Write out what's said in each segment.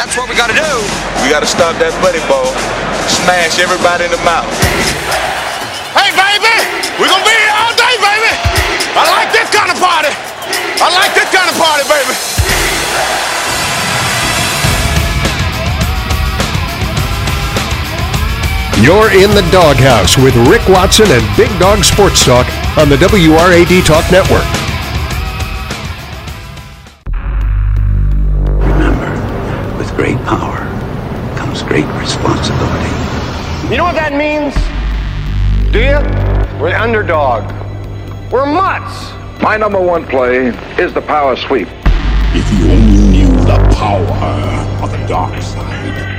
That's what we got to do. We got to stop that buddy ball. Smash everybody in the mouth. Hey, baby! We're going to be here all day, baby! I like this kind of party! I like this kind of party, baby! You're in the doghouse with Rick Watson and Big Dog Sports Talk on the WRAD Talk Network. Do you? We're the underdog. We're mutts. My number one play is the power sweep. If you only knew the power of the dark side.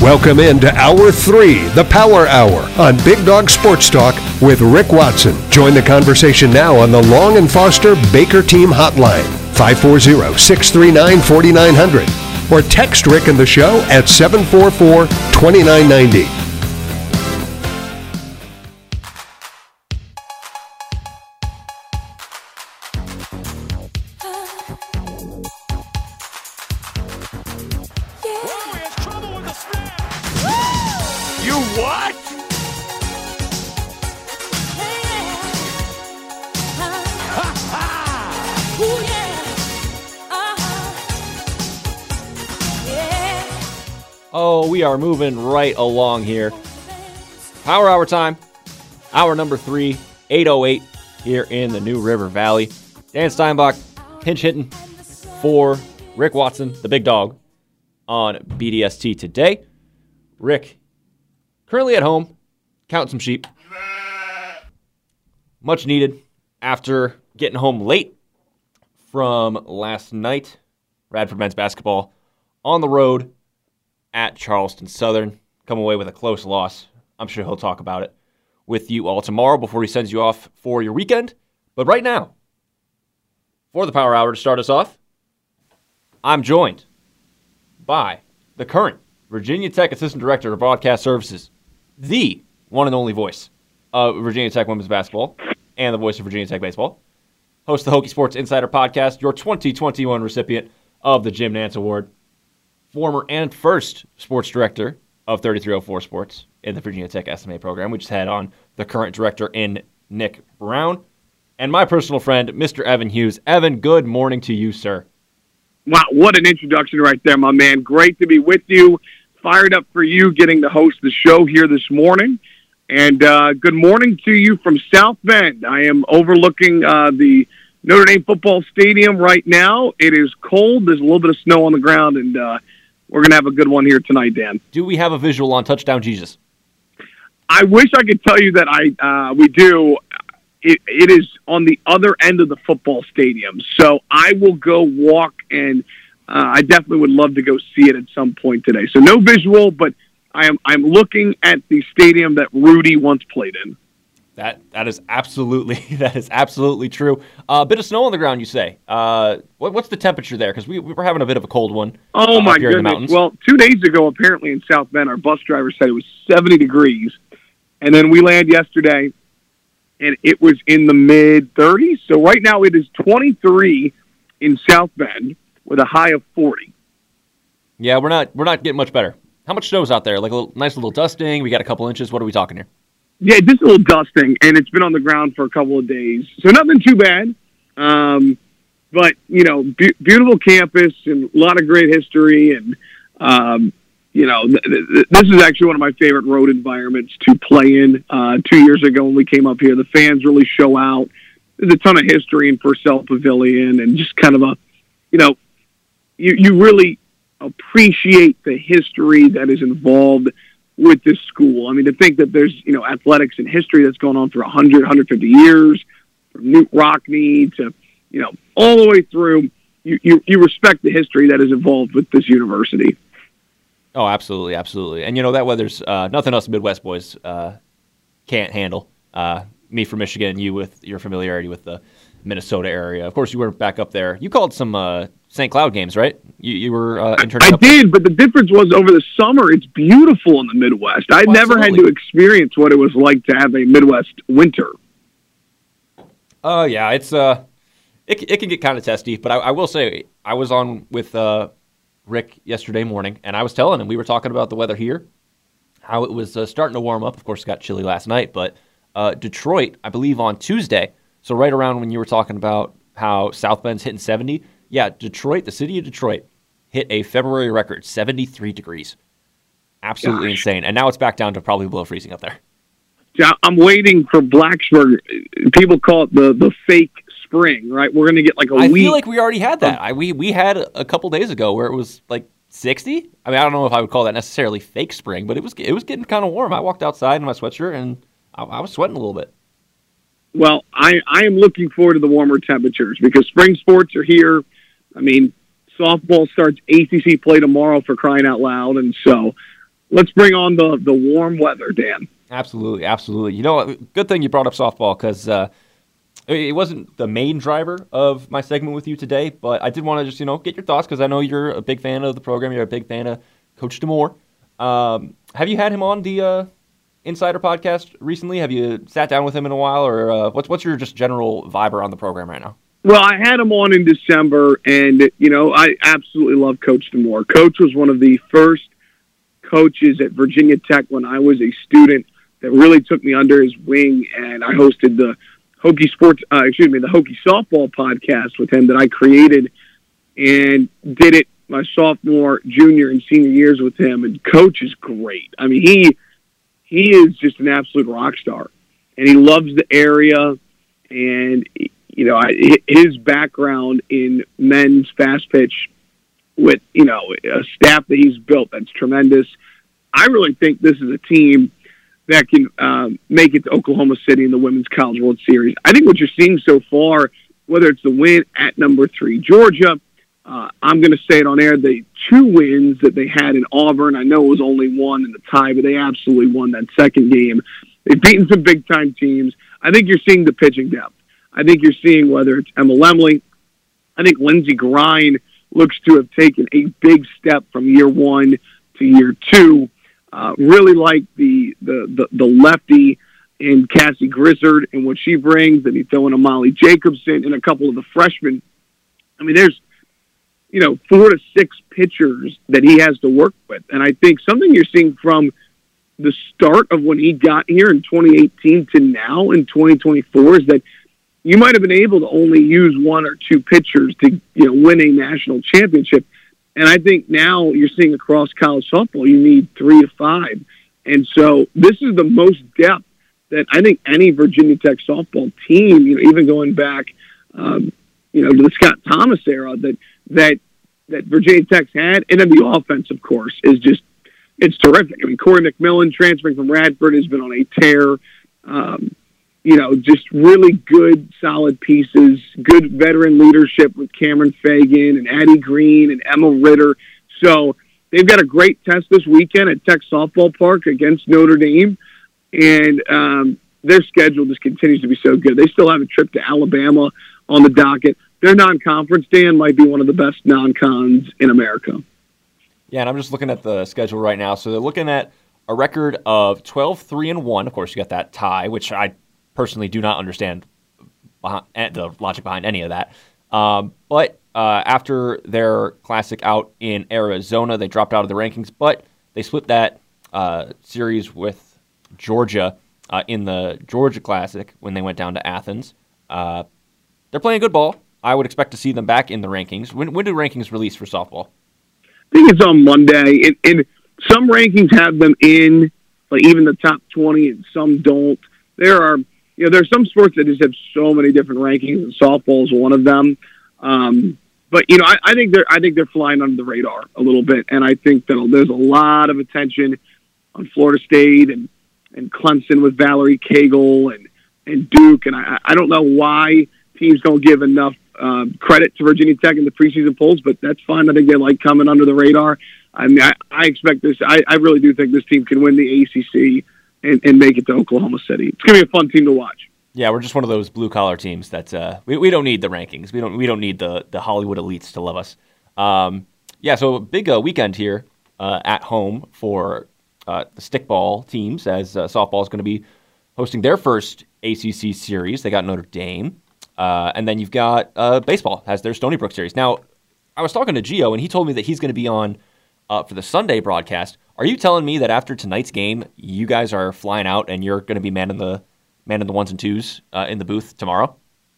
Welcome into Hour 3, the Power Hour, on Big Dog Sports Talk with Rick Watson. Join the conversation now on the Long and Foster Baker Team Hotline, 540 639 4900, or text Rick and the show at 744 2990. Moving right along here. Power hour time. Hour number three, 808 here in the New River Valley. Dan Steinbach pinch hitting for Rick Watson, the big dog, on BDST today. Rick, currently at home, counting some sheep. Much needed after getting home late from last night. Radford men's basketball on the road at Charleston Southern. Come away with a close loss. I'm sure he'll talk about it with you all tomorrow before he sends you off for your weekend. But right now, for the Power Hour to start us off, I'm joined by the current Virginia Tech Assistant Director of Broadcast Services, the one and only voice of Virginia Tech women's basketball and the voice of Virginia Tech baseball. Host the Hokie Sports Insider podcast, your 2021 recipient of the Jim Nantz Award, former and first sports director of 3304 Sports in the Virginia Tech SMA program. We just had on the current director in Nick Brown, and my personal friend, Mr. Evan Hughes. Evan, good morning to you, sir. Wow, what an introduction right there, my man. Great to be with you. Fired up for you getting to host the show here this morning. And uh, good morning to you from South Bend. I am overlooking uh, the Notre Dame football stadium right now. It is cold. There's a little bit of snow on the ground, and uh, we're going to have a good one here tonight, Dan. Do we have a visual on Touchdown Jesus? I wish I could tell you that I uh, we do. It, it is on the other end of the football stadium, so I will go walk, and uh, I definitely would love to go see it at some point today. So no visual, but I am I'm looking at the stadium that Rudy once played in. That that is absolutely that is absolutely true. A uh, bit of snow on the ground, you say? Uh, what, what's the temperature there? Because we, we were having a bit of a cold one. Oh uh, my here in the goodness! Well, two days ago, apparently in South Bend, our bus driver said it was 70 degrees, and then we land yesterday, and it was in the mid 30s. So right now it is 23 in South Bend with a high of 40. yeah, we're not we're not getting much better. How much snow's out there? Like a little, nice little dusting. We got a couple inches. What are we talking here? Yeah, just a little dusting, and it's been on the ground for a couple of days, so nothing too bad. Um, but you know, be- beautiful campus and a lot of great history, and um, you know, th- th- this is actually one of my favorite road environments to play in. Uh, two years ago when we came up here, the fans really show out. There's a ton of history in Purcell Pavilion, and just kind of a, you know, you you really appreciate the history that is involved with this school. I mean, to think that there's, you know, athletics and history that's going on for 100, 150 years, from Knute Rockne to, you know, all the way through, you, you, you respect the history that is involved with this university. Oh, absolutely, absolutely. And you know that weather's uh, nothing us Midwest boys uh, can't handle. Uh, me from Michigan, you with your familiarity with the Minnesota area. Of course, you were back up there. You called some uh, St. Cloud games, right? You, you were uh, interning I up there. did, but the difference was over the summer, it's beautiful in the Midwest. I never had to experience what it was like to have a Midwest winter. Oh yeah, it's uh, it it can get kind of testy, but I, I will say I was on with uh, Rick yesterday morning, and I was telling him we were talking about the weather here, how it was uh, starting to warm up. Of course, it got chilly last night, but uh, Detroit, I believe on Tuesday, so right around when you were talking about how South Bend's hitting seventy, yeah, Detroit, the city of Detroit, hit a February record seventy three degrees, absolutely Gosh. insane, and now it's back down to probably below freezing up there. Yeah, I'm waiting for Blacksburg. People call it the, the fake spring, right? We're going to get like a I week. feel like we already had that. I, we we had a couple days ago where it was like 60. I mean, I don't know if I would call that necessarily fake spring, but it was it was getting kind of warm. I walked outside in my sweatshirt and I, I was sweating a little bit. Well, I, I am looking forward to the warmer temperatures because spring sports are here. I mean, softball starts ACC play tomorrow for crying out loud, and so let's bring on the the warm weather, Dan. Absolutely, absolutely. You know, good thing you brought up softball because uh, it it wasn't the main driver of my segment with you today, but I did want to just you know get your thoughts because I know you're a big fan of the program. You're a big fan of Coach D'Amour. Um, have you had him on the uh, Insider podcast recently? Have you sat down with him in a while, or uh, what's what's your just general vibe around the program right now? Well, I had him on in December, and you know I absolutely love Coach D'Amour. Coach was one of the first coaches at Virginia Tech when I was a student that really took me under his wing, and I hosted the Hokie Sports, uh, excuse me, the Hokie Softball podcast with him that I created, and did it my sophomore, junior, and senior years with him. And Coach is great. I mean, he he is just an absolute rock star, and he loves the area, and you know, I, his background in men's fast pitch with, you know, a staff that he's built that's tremendous. I really think this is a team that can um, make it to Oklahoma City in the Women's College World Series. I think what you're seeing so far, whether it's the win at number three Georgia, uh, I'm going to say it on air, the two wins that they had in Auburn, I know it was only one in the tie, but they absolutely won that second game. They've beaten some big time teams. I think you're seeing the pitching depth. I think you're seeing whether it's Emma Lemley. I think Lyndsey Grein looks to have taken a big step from year one to year two. Uh, really like the, the, the, the lefty in Cassie Grizzard and what she brings. Then you throw in a Molly Jacobson and a couple of the freshmen. I mean, there's, you know, four to six pitchers that he has to work with. And I think something you're seeing from the start of when he got here in 2018 to now in 2024 is that you might have been able to only use one or two pitchers to you know win a national championship. And I think now you're seeing across college softball, you need three to five. And so this is the most depth that I think any Virginia Tech softball team, you know, even going back, um, you know, to the Scott Thomas era, that that that Virginia Tech's had, and then the offense, of course, is just it's terrific. I mean, Cori McMillan transferring from Radford has been on a tear. Um, you know, just really good, solid pieces, good veteran leadership with Cameron Fagan and Addie Green and Emma Ritter. So they've got a great test this weekend at Tech Softball Park against Notre Dame, and um, their schedule just continues to be so good. They still have a trip to Alabama on the docket. Their non-conference, Dan, might be one of the best non-cons in America. Yeah, and I'm just looking at the schedule right now. So they're looking at a record of 12 3 and 1. Of course, you got that tie, which I personally do not understand eh, the logic behind any of that. Um, but uh, after their classic out in Arizona, they dropped out of the rankings, but they split that uh, series with Georgia uh, in the Georgia Classic when they went down to Athens. Uh, they're playing good ball. I would expect to see them back in the rankings. When, when do rankings release for softball? I think it's on Monday, and, and some rankings have them in, like even the top twenty, and some don't. There are, you know, there are some sports that just have so many different rankings, and softball is one of them. Um, but you know, I, I think they're, I think they're flying under the radar a little bit, and I think that there's a lot of attention on Florida State and and Clemson with Valerie Cagle and and Duke, and I, I don't know why teams don't give enough um, credit to Virginia Tech in the preseason polls, but that's fine. I think they like coming under the radar. I mean, I, I expect this. I, I really do think this team can win the ACC and, and make it to Oklahoma City. It's going to be a fun team to watch. Yeah, we're just one of those blue collar teams that uh, we, we don't need the rankings. We don't we don't need the the Hollywood elites to love us. Um, yeah, so big uh, weekend here uh, at home for uh, the stickball teams as uh, softball is going to be hosting their first ACC series. They got Notre Dame, uh, and then you've got baseball has their Stony Brook series. Now, I was talking to Gio, and he told me that he's going to be on for the Sunday broadcast. Are you telling me that after tonight's game, you guys are flying out and you're going to be manning the manning the ones and twos uh, in the booth tomorrow?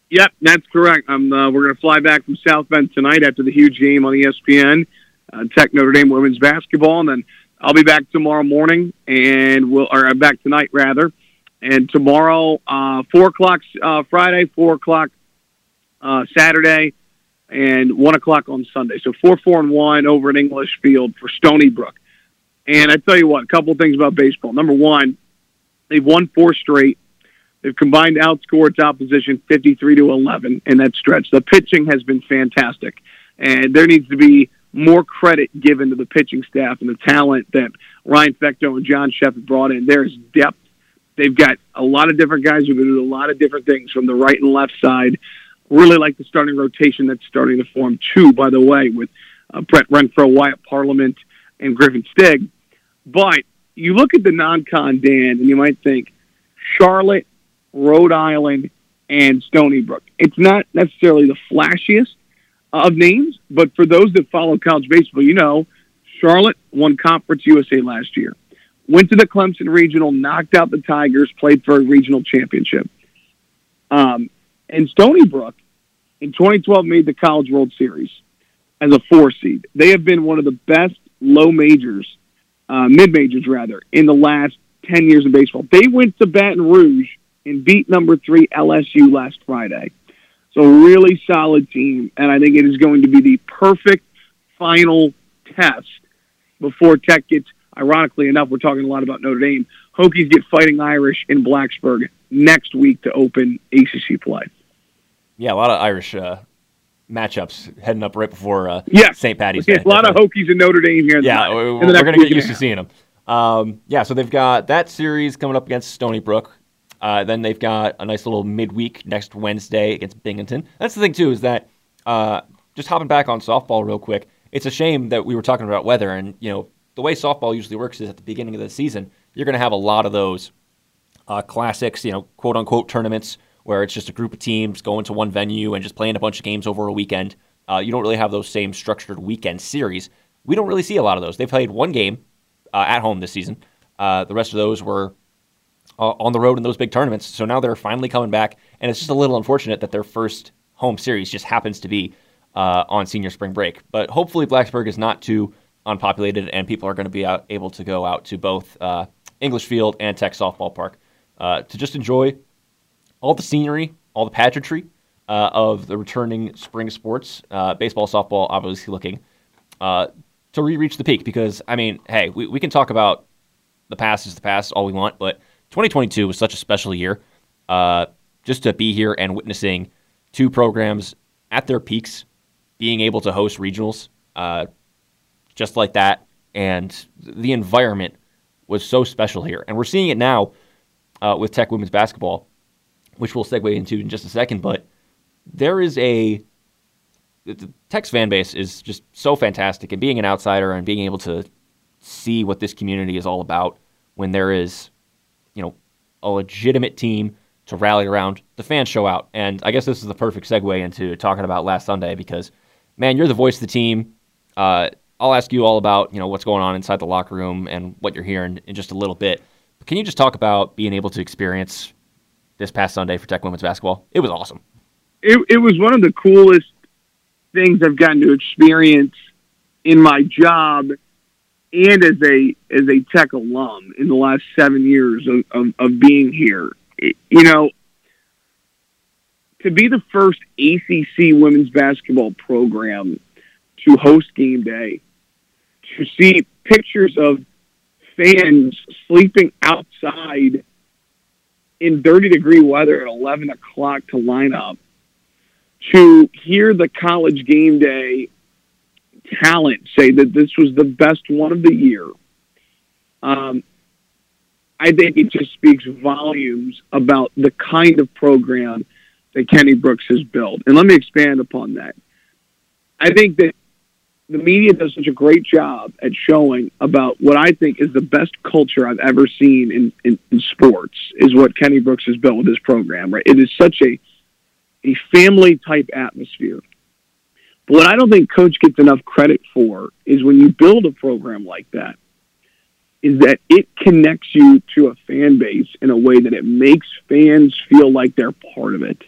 Yep, that's correct. Uh, we're going to fly back from South Bend tonight after the huge game on ESPN, uh, Tech Notre Dame women's basketball, and then I'll be back tomorrow morning, and we'll or I'm back tonight rather, and tomorrow uh, four o'clock uh, Friday, four o'clock uh, Saturday, and one o'clock on Sunday. So four, four, and one over at English Field for Stony Brook. And I tell you what, a couple things about baseball. Number one, they've won four straight. They've combined outscore its opposition 53 to 11 in that stretch. The pitching has been fantastic, and there needs to be more credit given to the pitching staff and the talent that Ryan Fecteau and John Shepard brought in. There's depth. They've got a lot of different guys who can do a lot of different things from the right and left side. Really like the starting rotation that's starting to form too, by the way, with uh, Brett Renfrow, Wyatt Parliament, and Griffin Stieg. But you look at the non-con Dan, and you might think Charlotte, Rhode Island, and Stony Brook. It's not necessarily the flashiest of names, but for those that follow college baseball, you know Charlotte won Conference USA last year. Went to the Clemson Regional, knocked out the Tigers, played for a regional championship. Um, and Stony Brook in 2012 made the College World Series as a four seed. They have been one of the best low majors uh, mid majors rather, in the last 10 years of baseball. They went to Baton Rouge and beat number three LSU last Friday. So really solid team, and I think it is going to be the perfect final test before Tech gets. Ironically enough, we're talking a lot about Notre Dame. Hokies get Fighting Irish in Blacksburg next week to open ACC play. Yeah, a lot of Irish uh, matchups heading up right before uh, yeah. St. Patty's Day. a lot of Hokies in Notre Dame here. Yeah, the, we're, we're going to get used to seeing them. Um, yeah, so they've got that series coming up against Stony Brook. Uh, then they've got a nice little midweek next Wednesday against Binghamton. That's the thing too is that uh, just hopping back on softball real quick. It's a shame that we were talking about weather, and you know the way softball usually works is at the beginning of the season you're going to have a lot of those uh, classics, you know, quote unquote tournaments where it's just a group of teams going to one venue and just playing a bunch of games over a weekend. Uh, you don't really have those same structured weekend series. We don't really see a lot of those. They played one game uh, at home this season. Uh, the rest of those were uh, on the road in those big tournaments. So now they're finally coming back, and it's just a little unfortunate that their first home series just happens to be uh, on senior spring break. But hopefully, Blacksburg is not too unpopulated, and people are going to be out, able to go out to both uh, English Field and Tech Softball Park to just enjoy all the scenery, all the pageantry uh, of the returning spring sports. Uh, baseball, softball, obviously looking uh, to re-reach the peak because I mean, hey, we, we can talk about the past is the past all we want, but 2022 was such a special year. Uh, just to be here and witnessing two programs at their peaks, being able to host regionals, uh, just like that, and the environment was so special here, and we're seeing it now uh, with Tech women's basketball which we'll segue into in just a second. But there is a the Tech's fan base is just so fantastic, and being an outsider and being able to see what this community is all about when there is, you know, a legitimate team to rally around, the fans show out. And I guess this is the perfect segue into talking about last Sunday because, man, you're the voice of the team. Uh, I'll ask you all about you know what's going on inside the locker room and what you're hearing in just a little bit. But can you just talk about being able to experience this past Sunday for Tech women's basketball. It was awesome. It, it was one of the coolest things I've gotten to experience in my job and as a as a Tech alum in the last seven years of, of, of being here. It, you know, to be the first ACC women's basketball program to host game day, to see pictures of fans sleeping outside in 30 degree weather at 11 o'clock to line up, to hear the college game day talent say that this was the best one of the year. Um, I think it just speaks volumes about the kind of program that Kenny Brooks has built. And let me expand upon that. I think that the media does such a great job at showing about what I think is the best culture I've ever seen in, in, in sports is what Kenny Brooks has built with his program, right? It is such a a family type atmosphere. But what I don't think coach gets enough credit for is when you build a program like that, is that it connects you to a fan base in a way that it makes fans feel like they're part of it.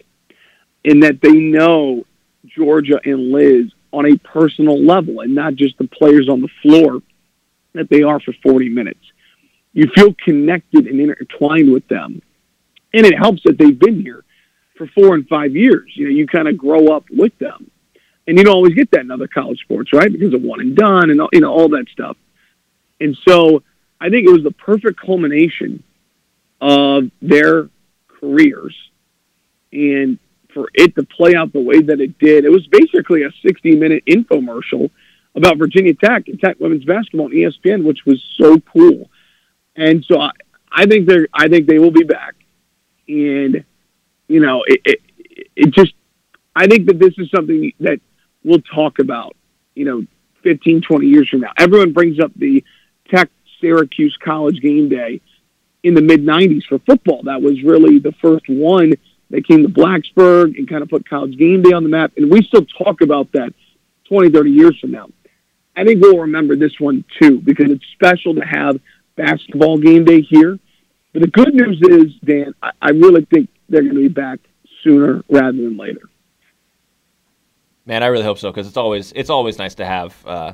And that they know Georgia and Liz on a personal level and not just the players on the floor that they are for 40 minutes. You feel connected and intertwined with them. And it helps that they've been here for four and five years. You know, you kind of grow up with them. And you don't always get that in other college sports, right? Because of one and done and, you know, all that stuff. And so I think it was the perfect culmination of their careers. And for it to play out the way that it did, it was basically a 60 minute infomercial about Virginia Tech and Tech women's basketball on ESPN, which was so cool. And so I, I think they're, I think they will be back. And you know, it, it, it just, I think that this is something that we'll talk about, you know, 15, 20 years from now. Everyone brings up the Tech Syracuse college game day in the mid 90s for football. That was really the first one that came to Blacksburg and kind of put college game day on the map. And we still talk about that 20, 30 years from now. I think we'll remember this one too because it's special to have basketball game day here. But the good news is, Dan, I, I really think they're going to be back sooner rather than later. Man, I really hope so because it's always it's always nice to have uh,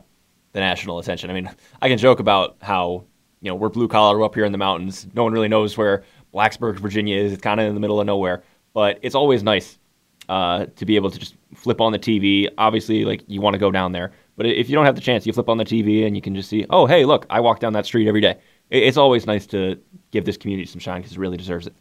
the national attention. I mean, I can joke about how you know we're blue collar, up here in the mountains. No one really knows where Blacksburg, Virginia is. It's kind of in the middle of nowhere, but it's always nice uh, to be able to just flip on the TV. Obviously, like you want to go down there, but if you don't have the chance, you flip on the TV and you can just see, oh, hey, look, I walk down that street every day. It's always nice to give this community some shine because it really deserves it.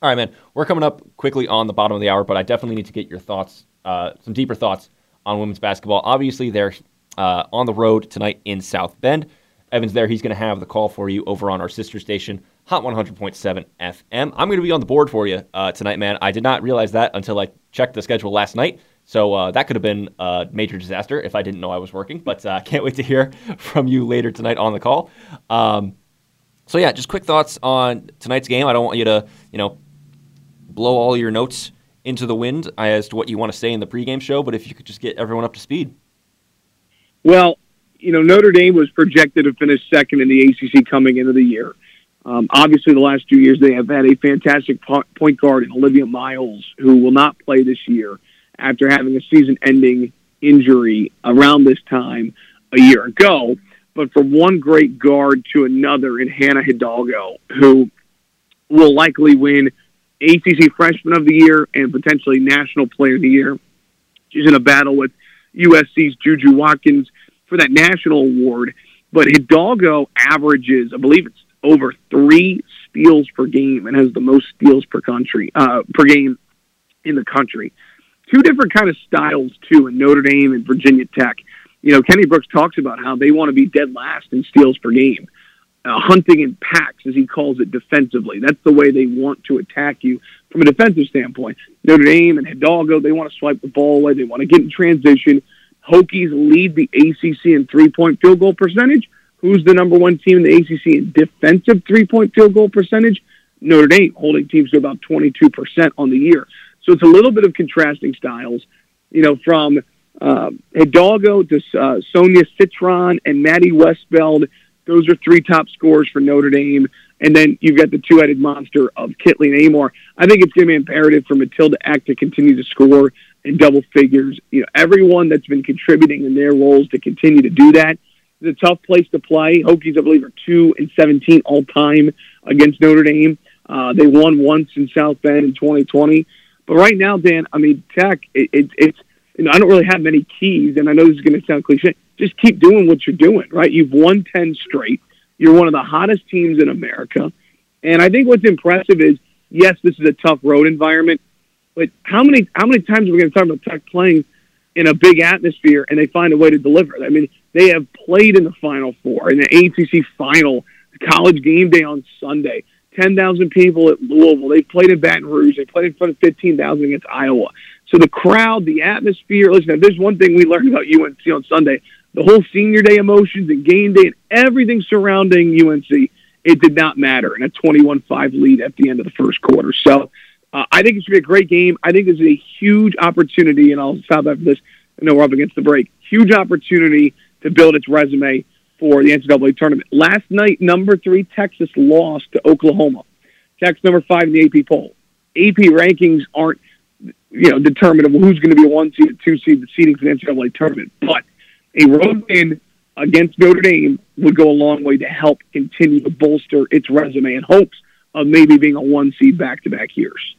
All right, man. We're coming up quickly on the bottom of the hour, but I definitely need to get your thoughts, uh, some deeper thoughts on women's basketball. Obviously, they're uh, on the road tonight in South Bend. Evan's there. He's going to have the call for you over on our sister station, Hot 100.7 FM. I'm going to be on the board for you uh, tonight, man. I did not realize that until I checked the schedule last night. So uh, that could have been a major disaster if I didn't know I was working. But uh, can't wait to hear from you later tonight on the call. Um, so yeah, just quick thoughts on tonight's game. I don't want you to, you know, blow all your notes into the wind as to what you want to say in the pregame show, but if you could just get everyone up to speed. Well, you know, Notre Dame was projected to finish second in the ACC coming into the year. Um, obviously, the last two years they have had a fantastic point guard in Olivia Miles, who will not play this year after having a season-ending injury around this time a year ago. But from one great guard to another in Hannah Hidalgo, who will likely win ACC Freshman of the Year and potentially National Player of the Year. She's in a battle with USC's Juju Watkins for that national award. But Hidalgo averages, I believe it's over three steals per game and has the most steals per country uh, per game in the country. Two different kind of styles too in Notre Dame and Virginia Tech. You know, Kenny Brooks talks about how they want to be dead last in steals per game uh, hunting in packs, as he calls it defensively. That's the way they want to attack you from a defensive standpoint. Notre Dame and Hidalgo, they want to swipe the ball away. They want to get in transition. Hokies lead the ACC in three-point field goal percentage. Who's the number one team in the ACC in defensive three-point field goal percentage? Notre Dame, holding teams to about 22% on the year. So it's a little bit of contrasting styles, you know, from uh, Hidalgo to uh, Sonia Citron and Maddie Westbeld – those are three top scores for Notre Dame. And then you've got the two-headed monster of Kitley and Amoore. I think it's going to be imperative for Matilda Ekh to continue to score in double figures. You know, everyone that's been contributing in their roles to continue to do that. It's a tough place to play. Hokies, I believe, are two and seventeen all time against Notre Dame. Uh, they won once in South Bend in 2020. But right now, Dan, I mean, Tech, it, it, it's you know, I don't really have many keys, and I know this is going to sound cliche just keep doing what you're doing, right? You've won 10 straight. You're one of the hottest teams in America. And I think what's impressive is, yes, this is a tough road environment, but how many how many times are we going to talk about Tech playing in a big atmosphere and they find a way to deliver? I mean, they have played in the Final Four, in the ACC final college game day on Sunday. 10,000 people at Louisville. They played in Baton Rouge. They played in front of 15,000 against Iowa. So the crowd, the atmosphere. Listen, if there's one thing we learned about UNC on Sunday, the whole senior day emotions and game day and everything surrounding UNC, it did not matter in a 21-5 lead at the end of the first quarter. So uh, I think it should be a great game. I think this is a huge opportunity, and I'll stop after this. I know we're up against the break. Huge opportunity to build its resume for the NCAA tournament. Last night, number three Texas lost to Oklahoma. Texas number five in the AP poll. AP rankings aren't, you know, determinative who's going to be a one seed, two seed, the seeding for the NCAA tournament. But a road win against Notre Dame would go a long way to help continue to bolster its resume in hopes of maybe being a one seed back to back years.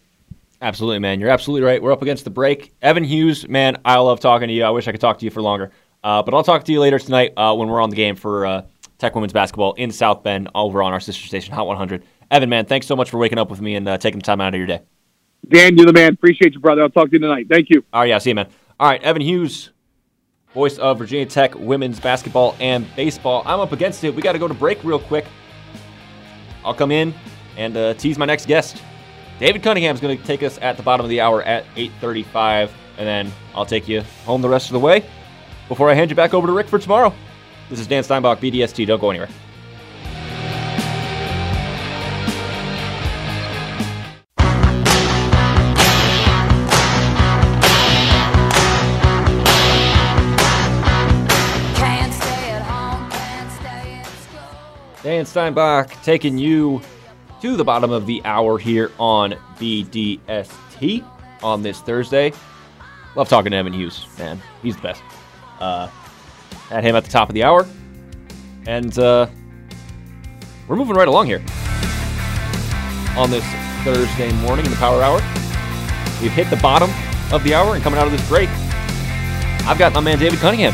Absolutely, man. You're absolutely right. We're up against the break. Evan Hughes, man, I love talking to you. I wish I could talk to you for longer. Uh, but I'll talk to you later tonight uh, when we're on the game for uh, Tech Women's Basketball in South Bend over on our sister station, Hot 100. Evan, man, thanks so much for waking up with me and uh, taking the time out of your day. Dan, you're the man. Appreciate you, brother. I'll talk to you tonight. Thank you. All right, yeah, see you, man. All right, Evan Hughes, voice of Virginia Tech women's basketball and baseball. I'm up against it. We got to go to break real quick. I'll come in and uh, tease my next guest. David Cunningham is going to take us at the bottom of the hour at 8:35, and then I'll take you home the rest of the way before I hand you back over to Rick for tomorrow. This is Dan Steinbach, BDST. Don't go anywhere. Dan Steinbach taking you to the bottom of the hour here on BDST on this Thursday. Love talking to Evan Hughes, man. He's the best. Uh, had him at the top of the hour. And uh, we're moving right along here on this Thursday morning in the Power Hour. We've hit the bottom of the hour and coming out of this break, I've got my man David Cunningham.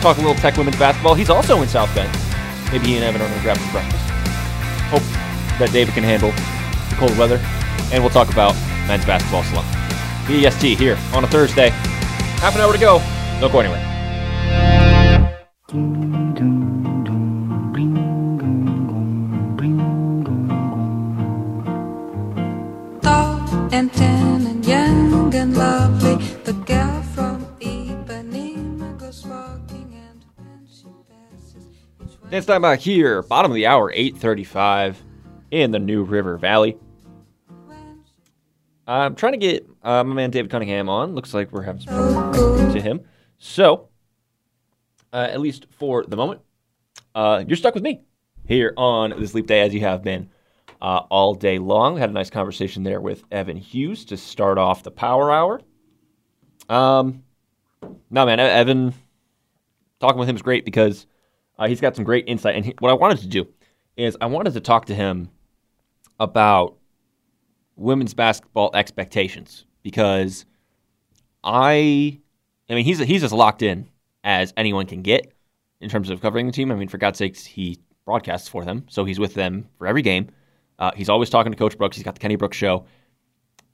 Talk a little Tech women's basketball. He's also in South Bend. Maybe he and Evan are going to grab some breakfast. Hope that David can handle the cold weather. And we'll talk about men's basketball slump. BEST here on a Thursday. Half an hour to go. Don't go anywhere. Passes, Dan Steinbach here, bottom of the hour, 835 in the New River Valley. I'm trying to get uh, my man David Cunningham on. Looks like we're having some trouble to him. So, uh, at least for the moment, uh, you're stuck with me here on this leap day as you have been uh, all day long. Had a nice conversation there with Evan Hughes to start off the power hour. Um, no, man, Evan, talking with him is great because uh, he's got some great insight. And he, what I wanted to do is I wanted to talk to him about women's basketball expectations because I, I mean, he's he's as locked in as anyone can get in terms of covering the team. I mean, for God's sakes, he broadcasts for them, so he's with them for every game. Uh, he's always talking to Coach Brooks. He's got the Kenny Brooks show,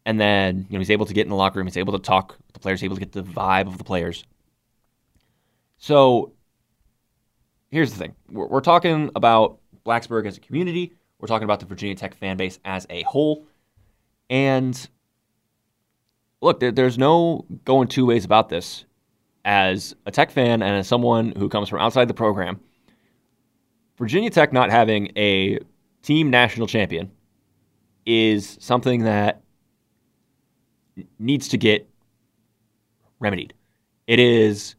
and then you know he's able to get in the locker room. He's able to talk with the players. Able to get the vibe of the players. So here's the thing: we're, we're talking about Blacksburg as a community. We're talking about the Virginia Tech fan base as a whole. And look, there, there's no going two ways about this. As a Tech fan and as someone who comes from outside the program, Virginia Tech not having a team national champion is something that needs to get remedied. It is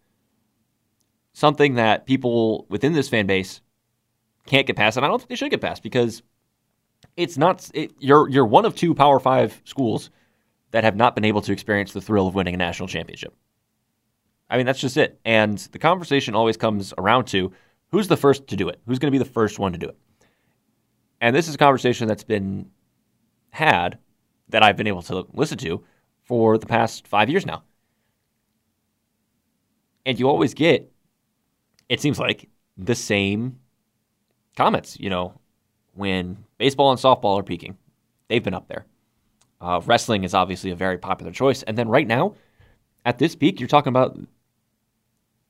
something that people within this fan base can't get past, and I don't think they should get past because it's not. It, you're you're one of two Power Five schools that have not been able to experience the thrill of winning a national championship. I mean, that's just it. And the conversation always comes around to who's the first to do it? Who's going to be the first one to do it? And this is a conversation that's been had that I've been able to listen to for the past five years now. And you always get, it seems like, the same comments. You know, when baseball and softball are peaking, they've been up there. Uh, wrestling is obviously a very popular choice. And then right now, at this peak, you're talking about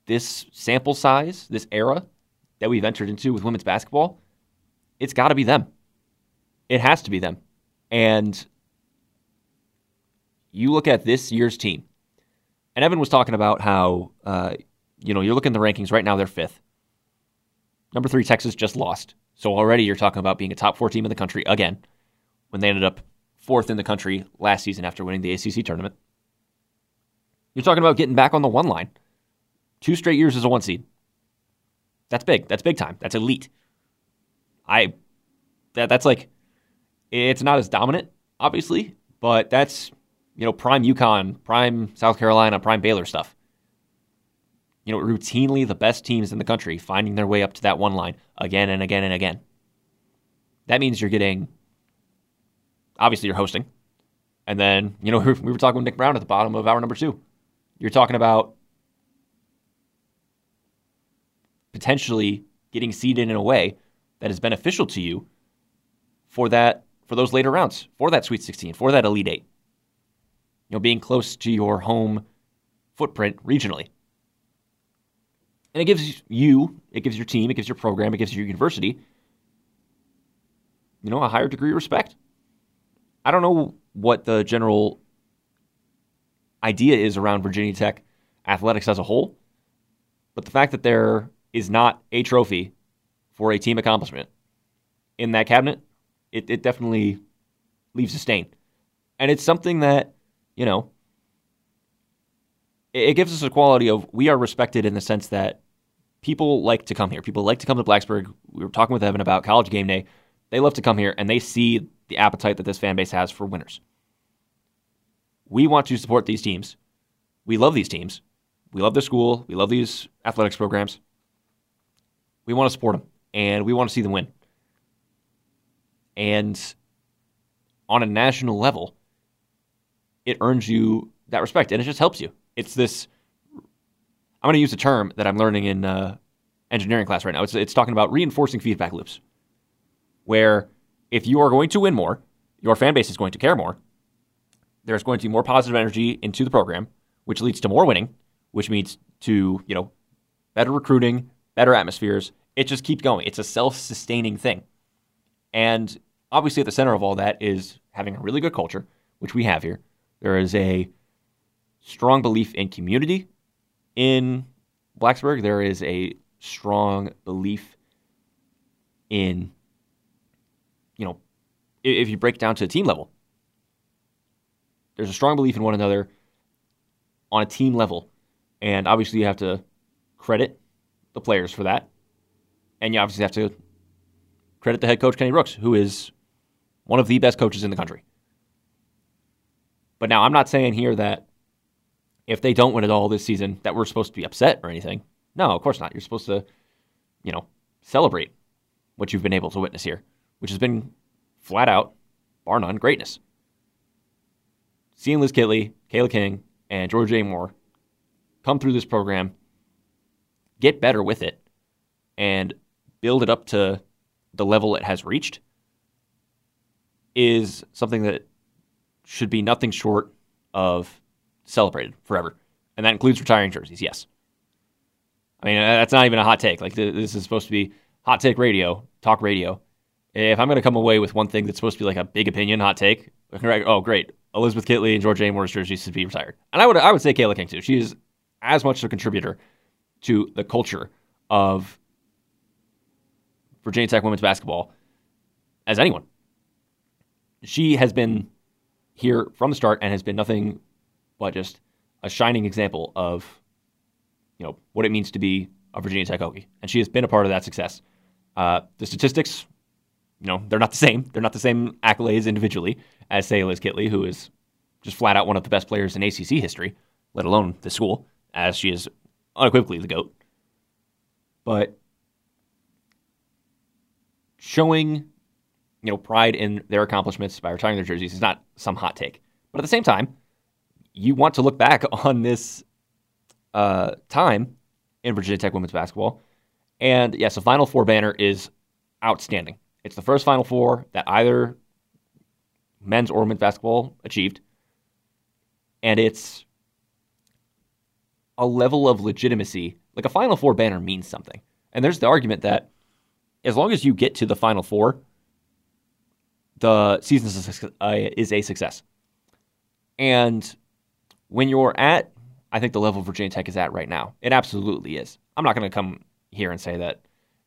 this sample size, this era that we've entered into with women's basketball. it's got to be them. It has to be them. And you look at this year's team, and Evan was talking about how, uh, you know, you're looking at the rankings right now, they're fifth. Number three, Texas just lost. So already you're talking about being a top four team in the country again when they ended up fourth in the country last season after winning the ACC tournament. You're talking about getting back on the one line. Two straight years as a one seed. That's big. That's big time. That's elite. I that that's like it's not as dominant, obviously, but that's you know prime UConn, prime South Carolina, prime Baylor stuff. You know, routinely the best teams in the country finding their way up to that one line again and again and again. That means you're getting obviously you're hosting. And then, you know, we were talking with Nick Brown at the bottom of hour number two. You're talking about potentially getting seeded in a way that is beneficial to you for that for those later rounds, for that Sweet 16, for that Elite Eight. You know, being close to your home footprint regionally. And it gives you, it gives your team, it gives your program, it gives your university, you know, a higher degree of respect. I don't know what the general idea is around Virginia Tech athletics as a whole, but the fact that there is not a trophy for a team accomplishment in that cabinet, it, it definitely leaves a stain. And it's something that, you know, it, it gives us a quality of we are respected in the sense that people like to come here. People like to come to Blacksburg. We were talking with Evan about college game day. They love to come here and they see the appetite that this fan base has for winners. We want to support these teams. We love these teams. We love the school. We love these athletics programs. We want to support them and we want to see them win. And on a national level, it earns you that respect and it just helps you. It's this I'm going to use a term that I'm learning in uh, engineering class right now. It's, it's talking about reinforcing feedback loops, where if you are going to win more, your fan base is going to care more. There's going to be more positive energy into the program, which leads to more winning, which means to, you know, better recruiting, better atmospheres. It just keeps going. It's a self-sustaining thing. And obviously at the center of all that is having a really good culture, which we have here. There is a strong belief in community in Blacksburg. There is a strong belief in if you break down to the team level, there's a strong belief in one another on a team level. And obviously, you have to credit the players for that. And you obviously have to credit the head coach, Kenny Brooks, who is one of the best coaches in the country. But now, I'm not saying here that if they don't win it all this season, that we're supposed to be upset or anything. No, of course not. You're supposed to, you know, celebrate what you've been able to witness here which has been flat out, bar none, greatness. Seeing Liz Kitley, Cayla King, and Georgia Amoore come through this program, get better with it, and build it up to the level it has reached is something that should be nothing short of celebrated forever. And that includes retiring jerseys, yes. I mean, that's not even a hot take. Like, this is supposed to be hot take radio, talk radio if I'm going to come away with one thing that's supposed to be like a big opinion, hot take, oh great, Elizabeth Kitley and Georgia Amoore's jerseys should be retired, and I would I would say Cayla King too. She is as much a contributor to the culture of Virginia Tech women's basketball as anyone. She has been here from the start and has been nothing but just a shining example of you know what it means to be a Virginia Tech Hokie, and she has been a part of that success. Uh, the statistics you know, they're not the same. They're not the same accolades individually as, say, Liz Kitley, who is just flat out one of the best players in ACC history, let alone the school, as she is unequivocally the GOAT. But showing, you know, pride in their accomplishments by retiring their jerseys is not some hot take. But at the same time, you want to look back on this uh, time in Virginia Tech women's basketball. And yes, the Final Four banner is outstanding. It's the first Final Four that either men's or women's basketball achieved. And it's a level of legitimacy. Like a Final Four banner means something. And there's the argument that as long as you get to the Final Four, the season is a, suc- uh, success. And when you're at, I think the level Virginia Tech is at right now, it absolutely is. I'm not going to come here and say that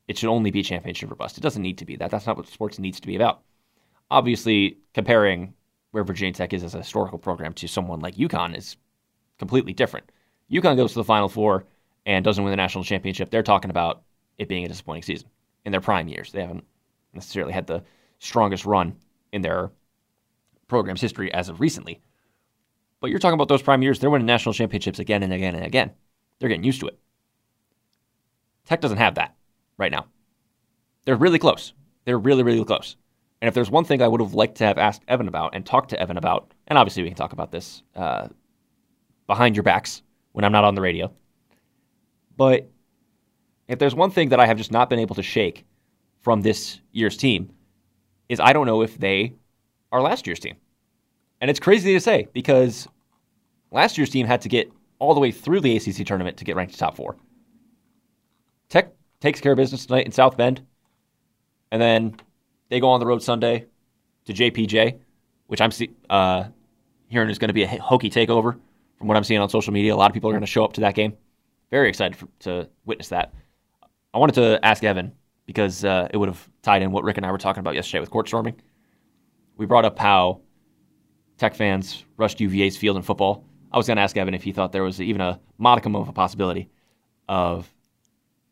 it should only be championship or bust. It doesn't need to be that. That's not what sports needs to be about. Obviously, comparing where Virginia Tech is as a historical program to someone like UConn is completely different. UConn goes to the Final Four and doesn't win the national championship. They're talking about it being a disappointing season in their prime years. They haven't necessarily had the strongest run in their program's history as of recently. But you're talking about those prime years, they're winning national championships again and again and again. They're getting used to it. Tech doesn't have that right now. They're really close. They're really, really close. And if there's one thing I would have liked to have asked Evan about and talked to Evan about, and obviously we can talk about this uh, behind your backs when I'm not on the radio. But if there's one thing that I have just not been able to shake from this year's team, is I don't know if they are last year's team. And it's crazy to say because last year's team had to get all the way through the ACC tournament to get ranked top four. Tech takes care of business tonight in South Bend, and then they go on the road Sunday to JPJ, which I'm see, uh, hearing is going to be a Hokie takeover from what I'm seeing on social media. A lot of people are going to show up to that game. Very excited for, to witness that. I wanted to ask Evan because uh, it would have tied in what Rick and I were talking about yesterday with court storming. We brought up how Tech fans rushed UVA's field in football. I was going to ask Evan if he thought there was even a modicum of a possibility of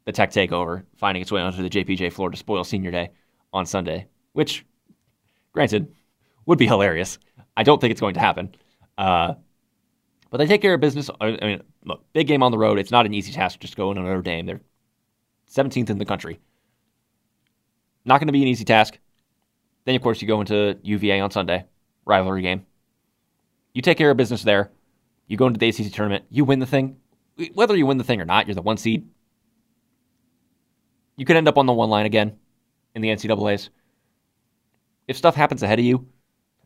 the Tech takeover finding its way onto the JPJ floor to spoil senior day on Sunday, which, granted, would be hilarious. I don't think it's going to happen. Uh, but they take care of business. I mean, look, big game on the road. It's not an easy task just going to Notre Dame. They're 17th in the country. Not going to be an easy task. Then, of course, you go into UVA on Sunday, rivalry game. You take care of business there. You go into the ACC tournament. You win the thing. Whether you win the thing or not, you're the one seed. You could end up on the one line again in the NCAA's. If stuff happens ahead of you,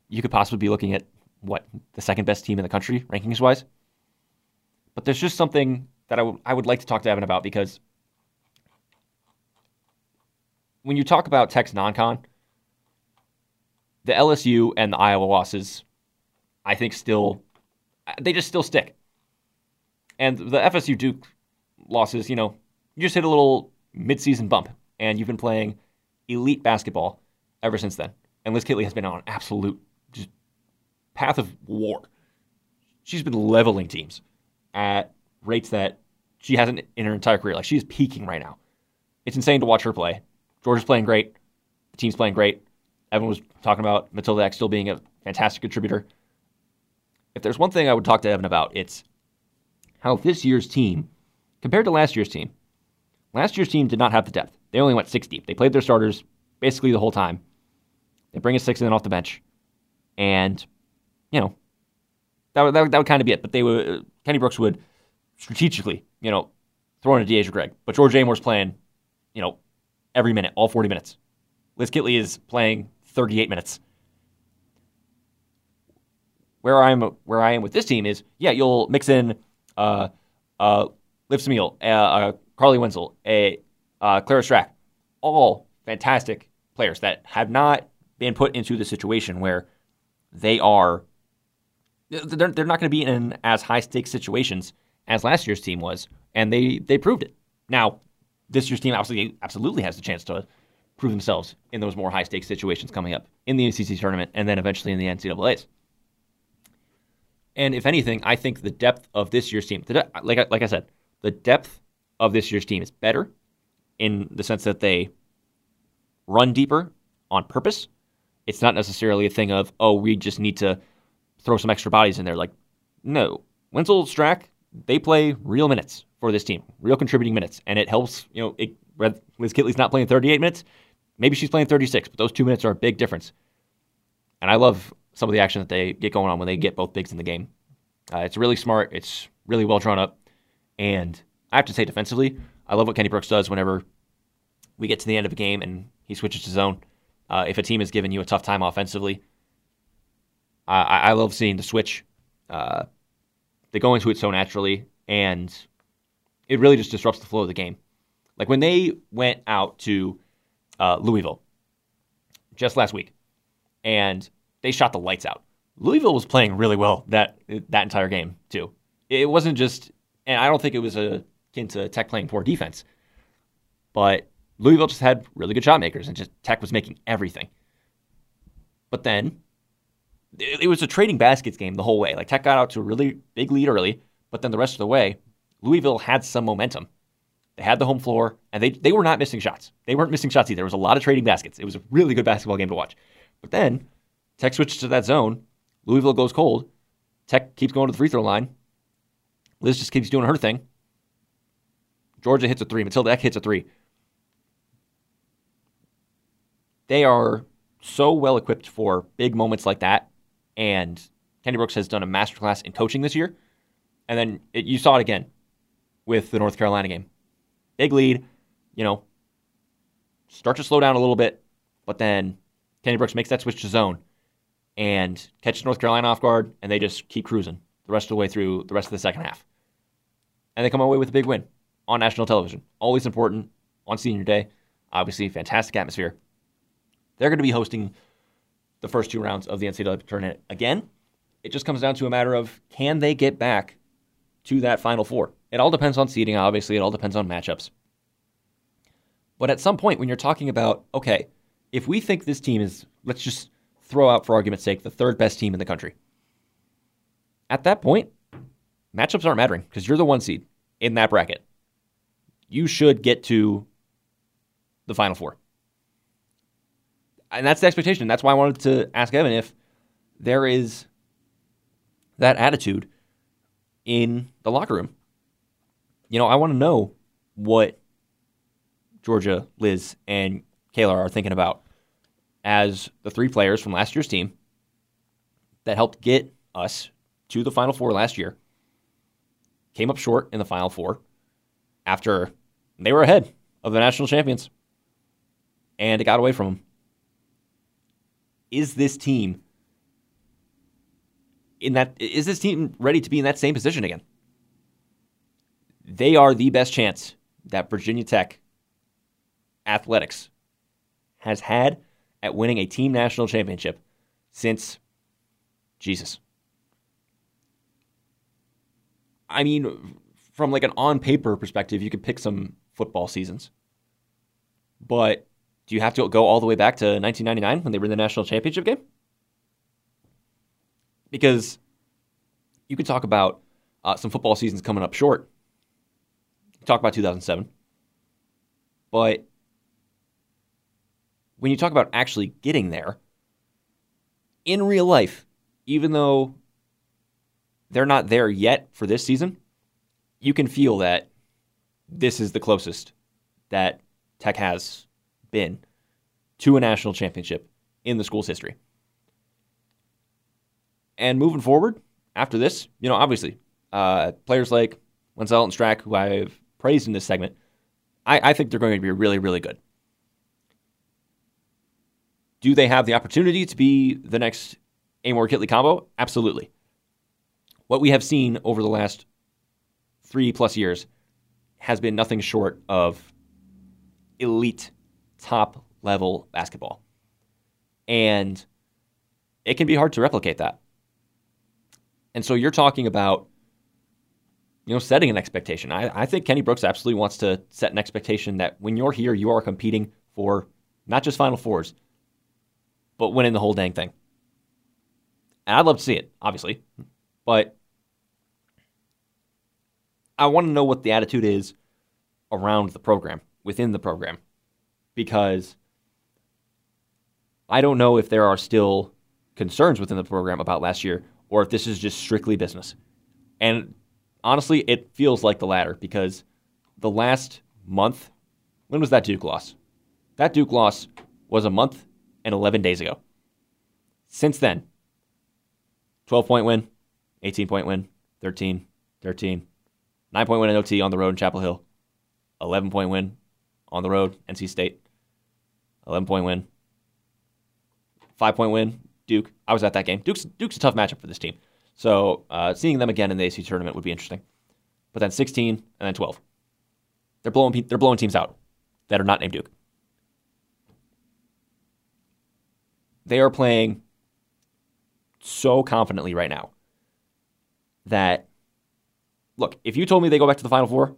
you could possibly be looking at what the second best team in the country rankings wise. But there's just something that I, w- I would like to talk to Evan about because when you talk about Tech's non-con, the LSU and the Iowa losses, I think still they just still stick. And the FSU Duke losses, you know, you just hit a little midseason bump, and you've been playing elite basketball ever since then. And Liz Kitley has been on an absolute path of war. She's been leveling teams at rates that she hasn't in her entire career. Like she is peaking right now. It's insane to watch her play. Georgia's playing great. The team's playing great. Evan was talking about Matilda Ekh still being a fantastic contributor. If there's one thing I would talk to Evan about, it's how this year's team, compared to last year's team, last year's team did not have the depth. They only went six deep. They played their starters basically the whole time. They bring a six and then off the bench, and you know that would, that would, that would kind of be it. But they would Kenny Brooks would strategically, you know, throw in a D'Asia Gregg. But George Amoore's playing, you know, every minute, all 40 minutes. Liz Kitley is playing 38 minutes. Where I'm where I am with this team is, yeah, you'll mix in uh, uh, Liv Summiel, uh, uh, Carly Wenzel, a uh, Clara Strack, all fantastic players that have not been put into the situation where they are they're, they're not going to be in as high stakes situations as last year's team was, and they they proved it. Now, this year's team absolutely absolutely has the chance to prove themselves in those more high stakes situations coming up in the ACC tournament and then eventually in the NCAA's. And if anything, I think the depth of this year's team, de- like like I said, the depth of this year's team is better in the sense that they run deeper on purpose. It's not necessarily a thing of oh we just need to throw some extra bodies in there. Like no, Wenzel Strack they play real minutes for this team, real contributing minutes, and it helps. You know, it, Liz Kitley's not playing 38 minutes. Maybe she's playing 36, but those two minutes are a big difference. And I love some of the action that they get going on when they get both bigs in the game. Uh, it's really smart. It's really well drawn up. And I have to say, defensively, I love what Kenny Brooks does whenever we get to the end of a game and he switches to zone. Uh, if a team is giving you a tough time offensively, I, I love seeing the switch. Uh, they go into it so naturally, and it really just disrupts the flow of the game. Like when they went out to uh, Louisville just last week, and they shot the lights out. Louisville was playing really well that that entire game too. It wasn't just, and I don't think it was a, akin to Tech playing poor defense, but Louisville just had really good shot makers, and just Tech was making everything. But then it, it was a trading baskets game the whole way. Like Tech got out to a really big lead early, but then the rest of the way, Louisville had some momentum. They had the home floor, and they they were not missing shots. They weren't missing shots either. There was a lot of trading baskets. It was a really good basketball game to watch. But then Tech switches to that zone. Louisville goes cold. Tech keeps going to the free throw line. Liz just keeps doing her thing. Georgia hits a three. Matilda Ekh hits a three. They are so well equipped for big moments like that. And Kenny Brooks has done a masterclass in coaching this year. And then it, you saw it again with the North Carolina game. Big lead, you know, start to slow down a little bit, but then Kenny Brooks makes that switch to zone and catches North Carolina off guard, and they just keep cruising the rest of the way through the rest of the second half. And they come away with a big win on national television. Always important on senior day. Obviously, fantastic atmosphere. They're going to be hosting the first two rounds of the NCAA tournament again. It just comes down to a matter of can they get back to that Final Four? It all depends on seeding, obviously. It all depends on matchups. But at some point, when you're talking about, okay, if we think this team is, let's just throw out for argument's sake, the third best team in the country. At that point, matchups aren't mattering because you're the one seed in that bracket. You should get to the Final Four. And that's the expectation. That's why I wanted to ask Evan if there is that attitude in the locker room. You know, I want to know what Georgia, Liz, and Cayla are thinking about as the three players from last year's team that helped get us to the Final Four last year came up short in the Final Four after they were ahead of the national champions and it got away from them. Is this team in that is this team ready to be in that same position again? They are the best chance that Virginia Tech athletics has had at winning a team national championship since Jesus. I mean, from like an on paper perspective, you could pick some football seasons. But do you have to go all the way back to 1999 when they were in the national championship game? Because you could talk about uh, some football seasons coming up short. Talk about 2007. But when you talk about actually getting there, in real life, even though they're not there yet for this season, you can feel that this is the closest that Tech has been to a national championship in the school's history. And moving forward after this, you know, obviously, uh, players like Wenzel and Strack, who I've praised in this segment, I, I think they're going to be really, really good. Do they have the opportunity to be the next Amoore Kitley combo? Absolutely. What we have seen over the last three plus years has been nothing short of elite, top level basketball. And it can be hard to replicate that. And so you're talking about, you know, setting an expectation. I, I think Kenny Brooks absolutely wants to set an expectation that when you're here, you are competing for not just Final Fours, but winning the whole dang thing. And I'd love to see it, obviously. But I want to know what the attitude is around the program, within the program, because I don't know if there are still concerns within the program about last year or if this is just strictly business. And honestly, it feels like the latter because the last month, when was that Duke loss? That Duke loss was a month and 11 days ago. Since then, 12 point win, 18 point win, 13, 13, 9 point win in OT on the road in Chapel Hill, 11 point win on the road, NC State, 11 point win, 5 point win, Duke. I was at that game. Duke's, Duke's a tough matchup for this team. So uh, seeing them again in the AC tournament would be interesting. But then 16 and then 12. They're blowing, they're blowing teams out that are not named Duke. they are playing so confidently right now that look, if you told me they go back to the Final Four,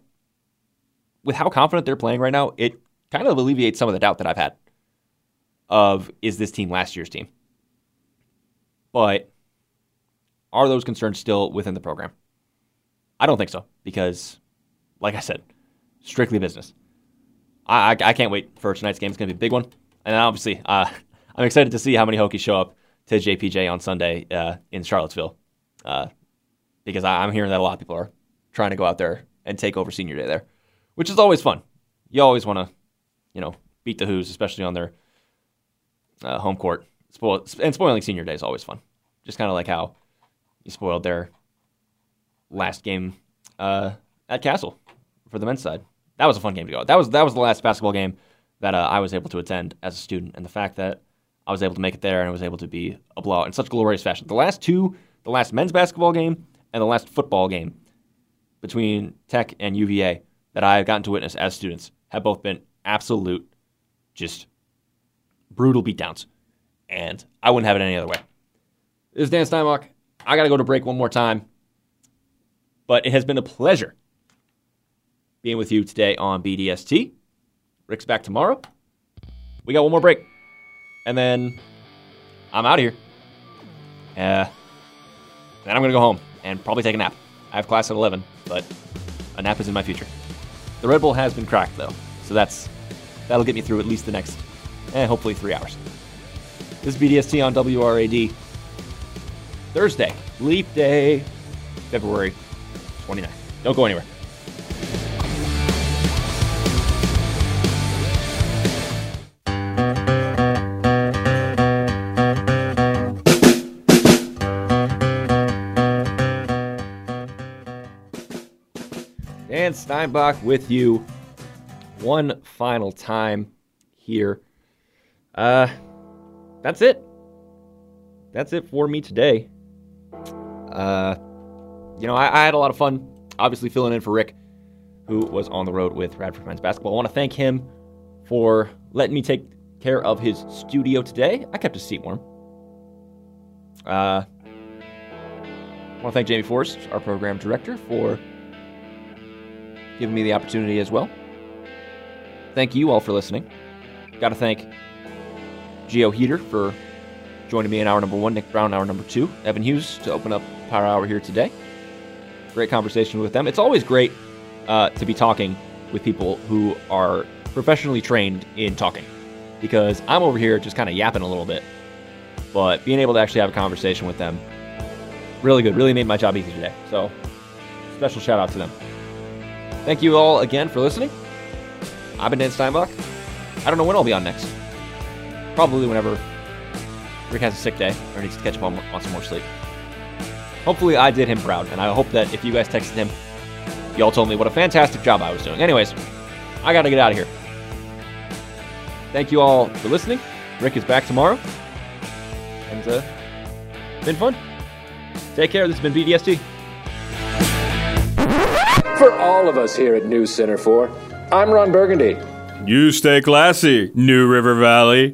with how confident they're playing right now, it kind of alleviates some of the doubt that I've had of is this team last year's team. But are those concerns still within the program? I don't think so because, like I said, strictly business. I, I, I can't wait for tonight's game. It's going to be a big one. And obviously, uh, I'm excited to see how many Hokies show up to JPJ on Sunday uh, in Charlottesville uh, because I, I'm hearing that a lot of people are trying to go out there and take over senior day there, which is always fun. You always want to, you know, beat the Hoos, especially on their uh, home court. Spoil, and spoiling senior day is always fun. Just kind of like how you spoiled their last game uh, at Cassell for the men's side. That was a fun game to go. That was that was the last basketball game that uh, I was able to attend as a student, and the fact that I was able to make it there and I was able to be a blowout in such glorious fashion. The last two, the last men's basketball game and the last football game between Tech and UVA that I have gotten to witness as students have both been absolute, just brutal beatdowns, and I wouldn't have it any other way. This is Dan Steinbach. I got to go to break one more time, but it has been a pleasure being with you today on BDST. Rick's back tomorrow. We got one more break, and then I'm out of here. Uh, then I'm gonna go home and probably take a nap. I have class at 11, but a nap is in my future. The Red Bull has been cracked though, so that's that'll get me through at least the next, eh, hopefully three hours. This is BDST on WRAD. Thursday, Leap Day, February 29th. Don't go anywhere. Steinbach with you one final time here. Uh, that's it. That's it for me today. Uh, you know, I, I had a lot of fun, obviously filling in for Rick, who was on the road with Radford men's basketball. I want to thank him for letting me take care of his studio today. I kept his seat warm. Uh, I want to thank Jamie Forrest, our program director, for giving me the opportunity as well. Thank you all for listening. Got to thank Geo Heater for joining me in hour number one, Nick Brown, hour number two, Evan Hughes to open up Power Hour here today. Great conversation with them. It's always great uh, to be talking with people who are professionally trained in talking because I'm over here just kind of yapping a little bit. But being able to actually have a conversation with them, really good, really made my job easy today. So, special shout out to them. Thank you all again for listening. I've been Dan Steinbach. I don't know when I'll be on next. Probably whenever Rick has a sick day or needs to catch up on, on some more sleep. Hopefully, I did him proud, and I hope that if you guys texted him, y'all told me what a fantastic job I was doing. Anyways, I got to get out of here. Thank you all for listening. Rick is back tomorrow. And, uh, been fun. Take care. This has been BDST. For all of us here at News Center 4, I'm Ron Burgundy. You stay classy, New River Valley.